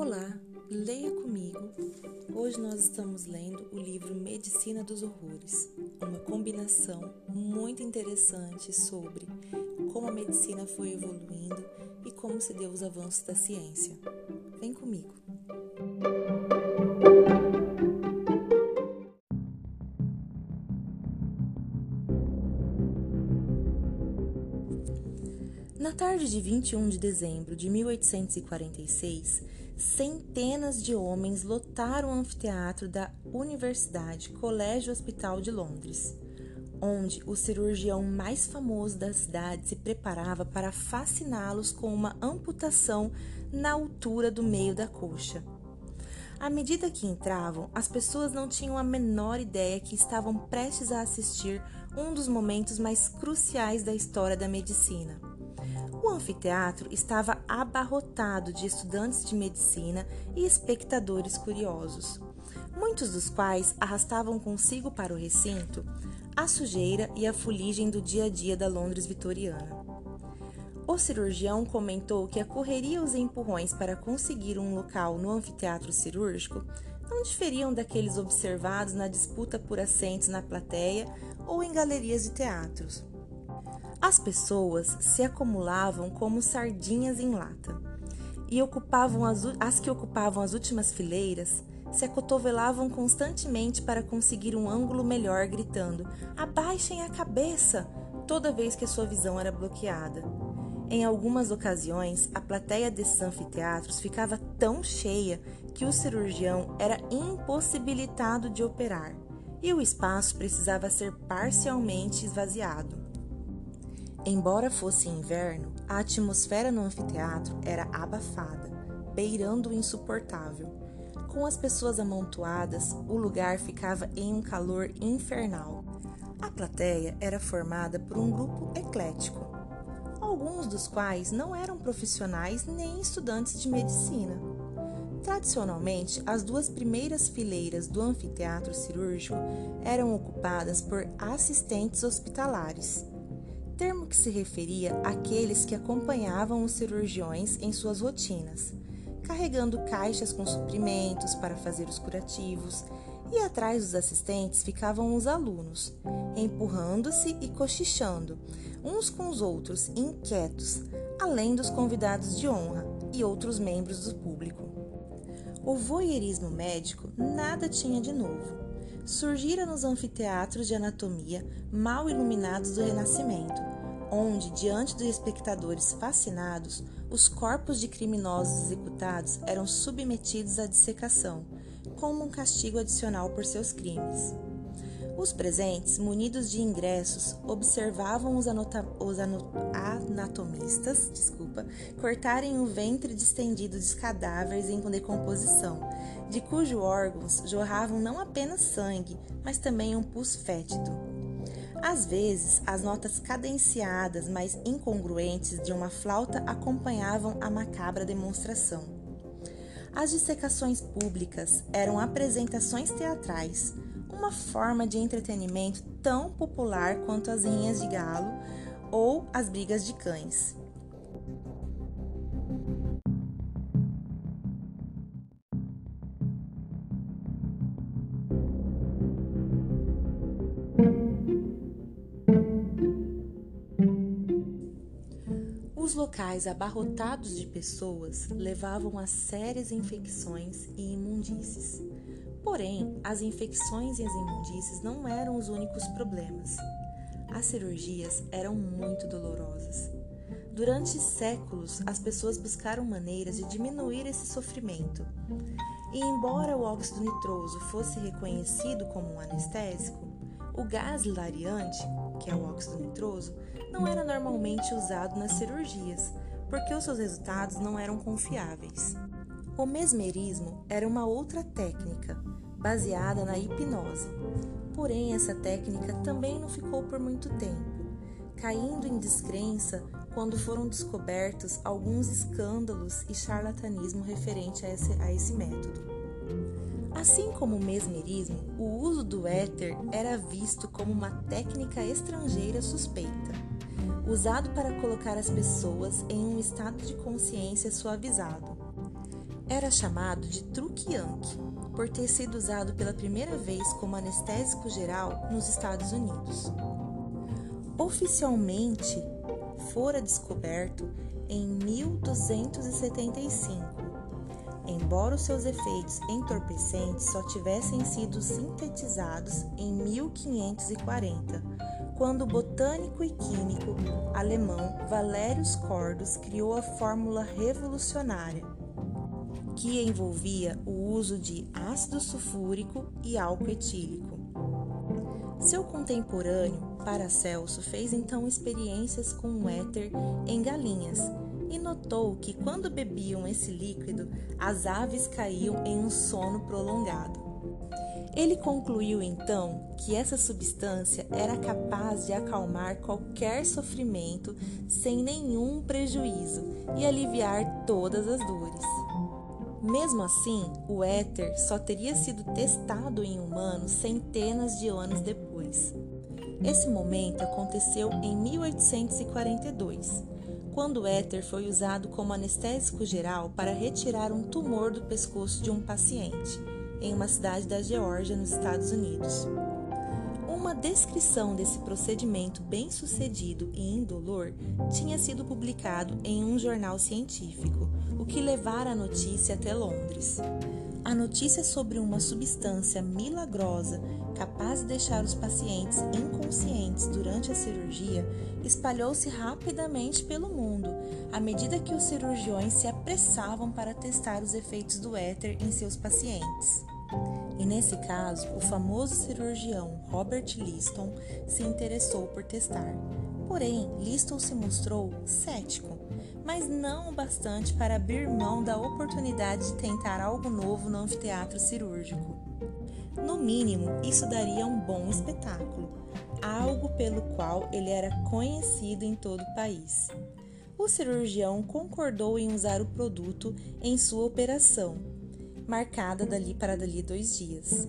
Olá, leia comigo. Hoje nós estamos lendo o livro Medicina dos Horrores, uma combinação muito interessante sobre como a medicina foi evoluindo e como se deu os avanços da ciência. Vem comigo. Na tarde de 21 de dezembro de 1846, centenas de homens lotaram o anfiteatro da Universidade Colégio Hospital de Londres, onde o cirurgião mais famoso da cidade se preparava para fasciná-los com uma amputação na altura do meio da coxa. À medida que entravam, as pessoas não tinham a menor ideia que estavam prestes a assistir um dos momentos mais cruciais da história da medicina. Anfiteatro estava abarrotado de estudantes de medicina e espectadores curiosos, muitos dos quais arrastavam consigo para o recinto a sujeira e a fuligem do dia a dia da Londres vitoriana. O cirurgião comentou que a correria e os empurrões para conseguir um local no anfiteatro cirúrgico não diferiam daqueles observados na disputa por assentos na plateia ou em galerias de teatros. As pessoas se acumulavam como sardinhas em lata e ocupavam as, as que ocupavam as últimas fileiras se acotovelavam constantemente para conseguir um ângulo melhor, gritando: Abaixem a cabeça! toda vez que sua visão era bloqueada. Em algumas ocasiões, a plateia desses anfiteatros ficava tão cheia que o cirurgião era impossibilitado de operar e o espaço precisava ser parcialmente esvaziado. Embora fosse inverno, a atmosfera no anfiteatro era abafada, beirando o insuportável. Com as pessoas amontoadas, o lugar ficava em um calor infernal. A plateia era formada por um grupo eclético, alguns dos quais não eram profissionais nem estudantes de medicina. Tradicionalmente, as duas primeiras fileiras do anfiteatro cirúrgico eram ocupadas por assistentes hospitalares termo que se referia àqueles que acompanhavam os cirurgiões em suas rotinas, carregando caixas com suprimentos para fazer os curativos, e atrás dos assistentes ficavam os alunos, empurrando-se e cochichando, uns com os outros, inquietos, além dos convidados de honra e outros membros do público. O voyeurismo médico nada tinha de novo. Surgira nos anfiteatros de anatomia mal iluminados do Renascimento, onde, diante dos espectadores fascinados, os corpos de criminosos executados eram submetidos à dissecação, como um castigo adicional por seus crimes. Os presentes, munidos de ingressos, observavam os, os anatomistas desculpa, cortarem o ventre distendido dos cadáveres em decomposição, de cujos órgãos jorravam não apenas sangue, mas também um pus fétido. Às vezes, as notas cadenciadas, mas incongruentes de uma flauta acompanhavam a macabra demonstração. As dissecações públicas eram apresentações teatrais, uma forma de entretenimento tão popular quanto as rinhas de galo ou as brigas de cães. Os locais abarrotados de pessoas levavam a sérias infecções e imundícies. Porém, as infecções e as imundícies não eram os únicos problemas. As cirurgias eram muito dolorosas. Durante séculos, as pessoas buscaram maneiras de diminuir esse sofrimento. E embora o óxido nitroso fosse reconhecido como um anestésico, o gás hilariante, que é o óxido nitroso, não era normalmente usado nas cirurgias, porque os seus resultados não eram confiáveis. O mesmerismo era uma outra técnica, baseada na hipnose. Porém, essa técnica também não ficou por muito tempo, caindo em descrença quando foram descobertos alguns escândalos e charlatanismo referente a esse, a esse método. Assim como o mesmerismo, o uso do éter era visto como uma técnica estrangeira suspeita, usado para colocar as pessoas em um estado de consciência suavizado. Era chamado de truque Yankee por ter sido usado pela primeira vez como anestésico geral nos Estados Unidos. Oficialmente, fora descoberto em 1275, embora os seus efeitos entorpecentes só tivessem sido sintetizados em 1540, quando o botânico e químico alemão Valerius Cordus criou a fórmula revolucionária que envolvia o uso de ácido sulfúrico e álcool etílico. Seu contemporâneo, Paracelso, fez então experiências com o éter em galinhas e notou que quando bebiam esse líquido, as aves caíam em um sono prolongado. Ele concluiu então que essa substância era capaz de acalmar qualquer sofrimento sem nenhum prejuízo e aliviar todas as dores. Mesmo assim, o éter só teria sido testado em humanos centenas de anos depois. Esse momento aconteceu em 1842, quando o éter foi usado como anestésico geral para retirar um tumor do pescoço de um paciente, em uma cidade da Geórgia, nos Estados Unidos. Uma descrição desse procedimento bem sucedido e indolor tinha sido publicado em um jornal científico, o que levara a notícia até Londres. A notícia sobre uma substância milagrosa capaz de deixar os pacientes inconscientes durante a cirurgia espalhou-se rapidamente pelo mundo, à medida que os cirurgiões se apressavam para testar os efeitos do éter em seus pacientes. E nesse caso, o famoso cirurgião Robert Liston se interessou por testar. Porém, Liston se mostrou cético, mas não o bastante para abrir mão da oportunidade de tentar algo novo no anfiteatro cirúrgico. No mínimo, isso daria um bom espetáculo, algo pelo qual ele era conhecido em todo o país. O cirurgião concordou em usar o produto em sua operação, marcada dali para dali dois dias.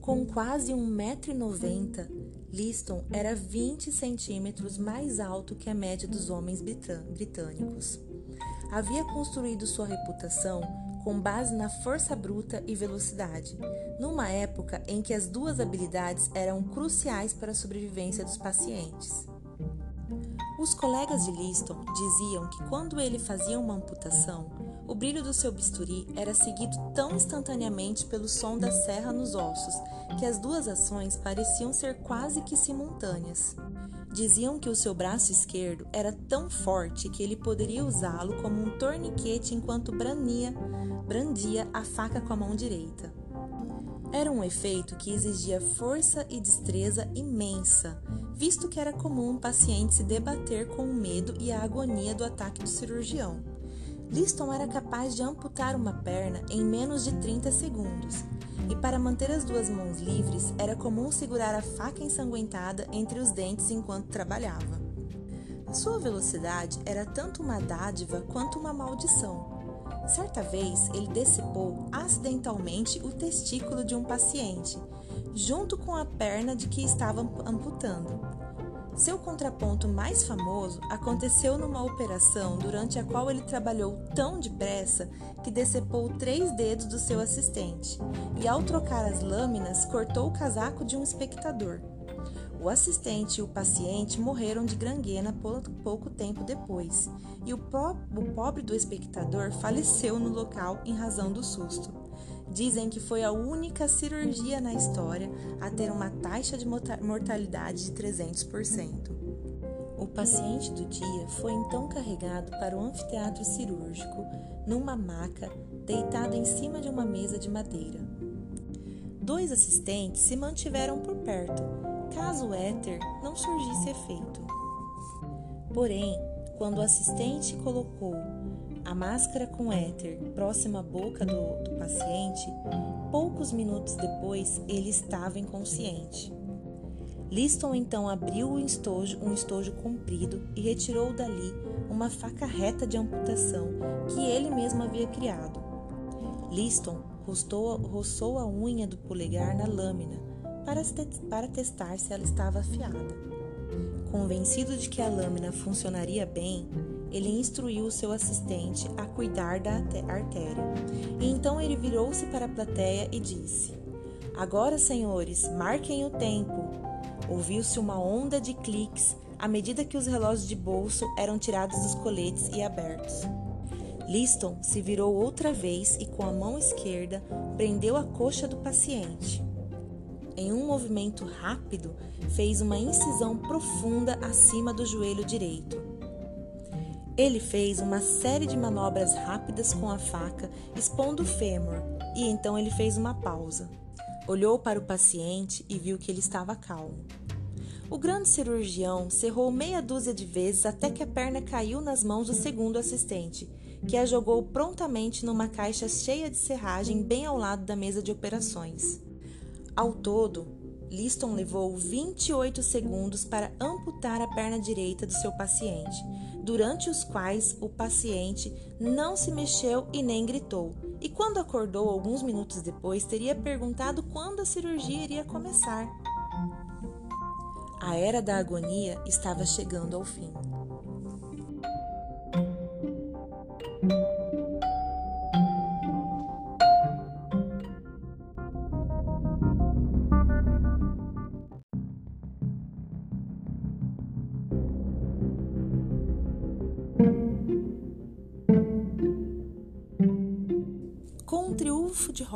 Com quase 1,90m, Liston era 20 centímetros mais alto que a média dos homens britânicos. Havia construído sua reputação com base na força bruta e velocidade, numa época em que as duas habilidades eram cruciais para a sobrevivência dos pacientes. Os colegas de Liston diziam que quando ele fazia uma amputação, o brilho do seu bisturi era seguido tão instantaneamente pelo som da serra nos ossos que as duas ações pareciam ser quase que simultâneas. Diziam que o seu braço esquerdo era tão forte que ele poderia usá-lo como um torniquete enquanto brandia, brandia a faca com a mão direita. Era um efeito que exigia força e destreza imensa, visto que era comum um paciente se debater com o medo e a agonia do ataque do cirurgião. Liston era capaz de amputar uma perna em menos de 30 segundos, e para manter as duas mãos livres era comum segurar a faca ensanguentada entre os dentes enquanto trabalhava. Sua velocidade era tanto uma dádiva quanto uma maldição. Certa vez, ele decepou acidentalmente o testículo de um paciente, junto com a perna de que estava amputando. Seu contraponto mais famoso aconteceu numa operação durante a qual ele trabalhou tão depressa que decepou três dedos do seu assistente e, ao trocar as lâminas, cortou o casaco de um espectador. O assistente e o paciente morreram de granguena pouco tempo depois, e o, o pobre do espectador faleceu no local em razão do susto. Dizem que foi a única cirurgia na história a ter uma taxa de mortalidade de 300%. O paciente do dia foi então carregado para o anfiteatro cirúrgico, numa maca, deitado em cima de uma mesa de madeira. Dois assistentes se mantiveram por perto, caso o éter não surgisse efeito. Porém, quando o assistente colocou a máscara com éter próxima à boca do, do paciente, poucos minutos depois ele estava inconsciente. Liston então abriu o estojo, um estojo comprido e retirou dali uma faca reta de amputação que ele mesmo havia criado. Liston roçou, roçou a unha do polegar na lâmina para, para testar se ela estava afiada. Convencido de que a lâmina funcionaria bem, ele instruiu seu assistente a cuidar da artéria. E então ele virou-se para a plateia e disse: Agora, senhores, marquem o tempo. Ouviu-se uma onda de cliques à medida que os relógios de bolso eram tirados dos coletes e abertos. Liston se virou outra vez e, com a mão esquerda, prendeu a coxa do paciente. Em um movimento rápido, fez uma incisão profunda acima do joelho direito. Ele fez uma série de manobras rápidas com a faca, expondo o fêmur, e então ele fez uma pausa. Olhou para o paciente e viu que ele estava calmo. O grande cirurgião cerrou meia dúzia de vezes até que a perna caiu nas mãos do segundo assistente, que a jogou prontamente numa caixa cheia de serragem bem ao lado da mesa de operações. Ao todo, Liston levou 28 segundos para amputar a perna direita do seu paciente, durante os quais o paciente não se mexeu e nem gritou, e quando acordou alguns minutos depois, teria perguntado quando a cirurgia iria começar. A era da agonia estava chegando ao fim.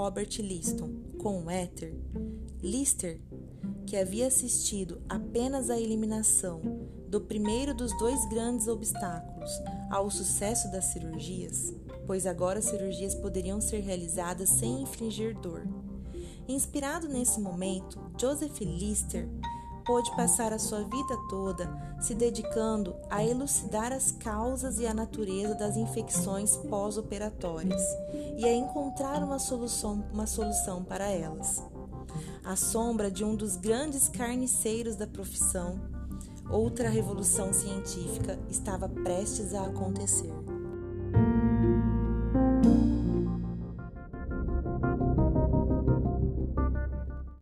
Robert Liston com o éter, Lister, que havia assistido apenas à eliminação do primeiro dos dois grandes obstáculos ao sucesso das cirurgias, pois agora as cirurgias poderiam ser realizadas sem infligir dor. Inspirado nesse momento, Joseph Lister pôde passar a sua vida toda se dedicando a elucidar as causas e a natureza das infecções pós-operatórias e a encontrar uma solução, uma solução para elas. À sombra de um dos grandes carniceiros da profissão, outra revolução científica estava prestes a acontecer.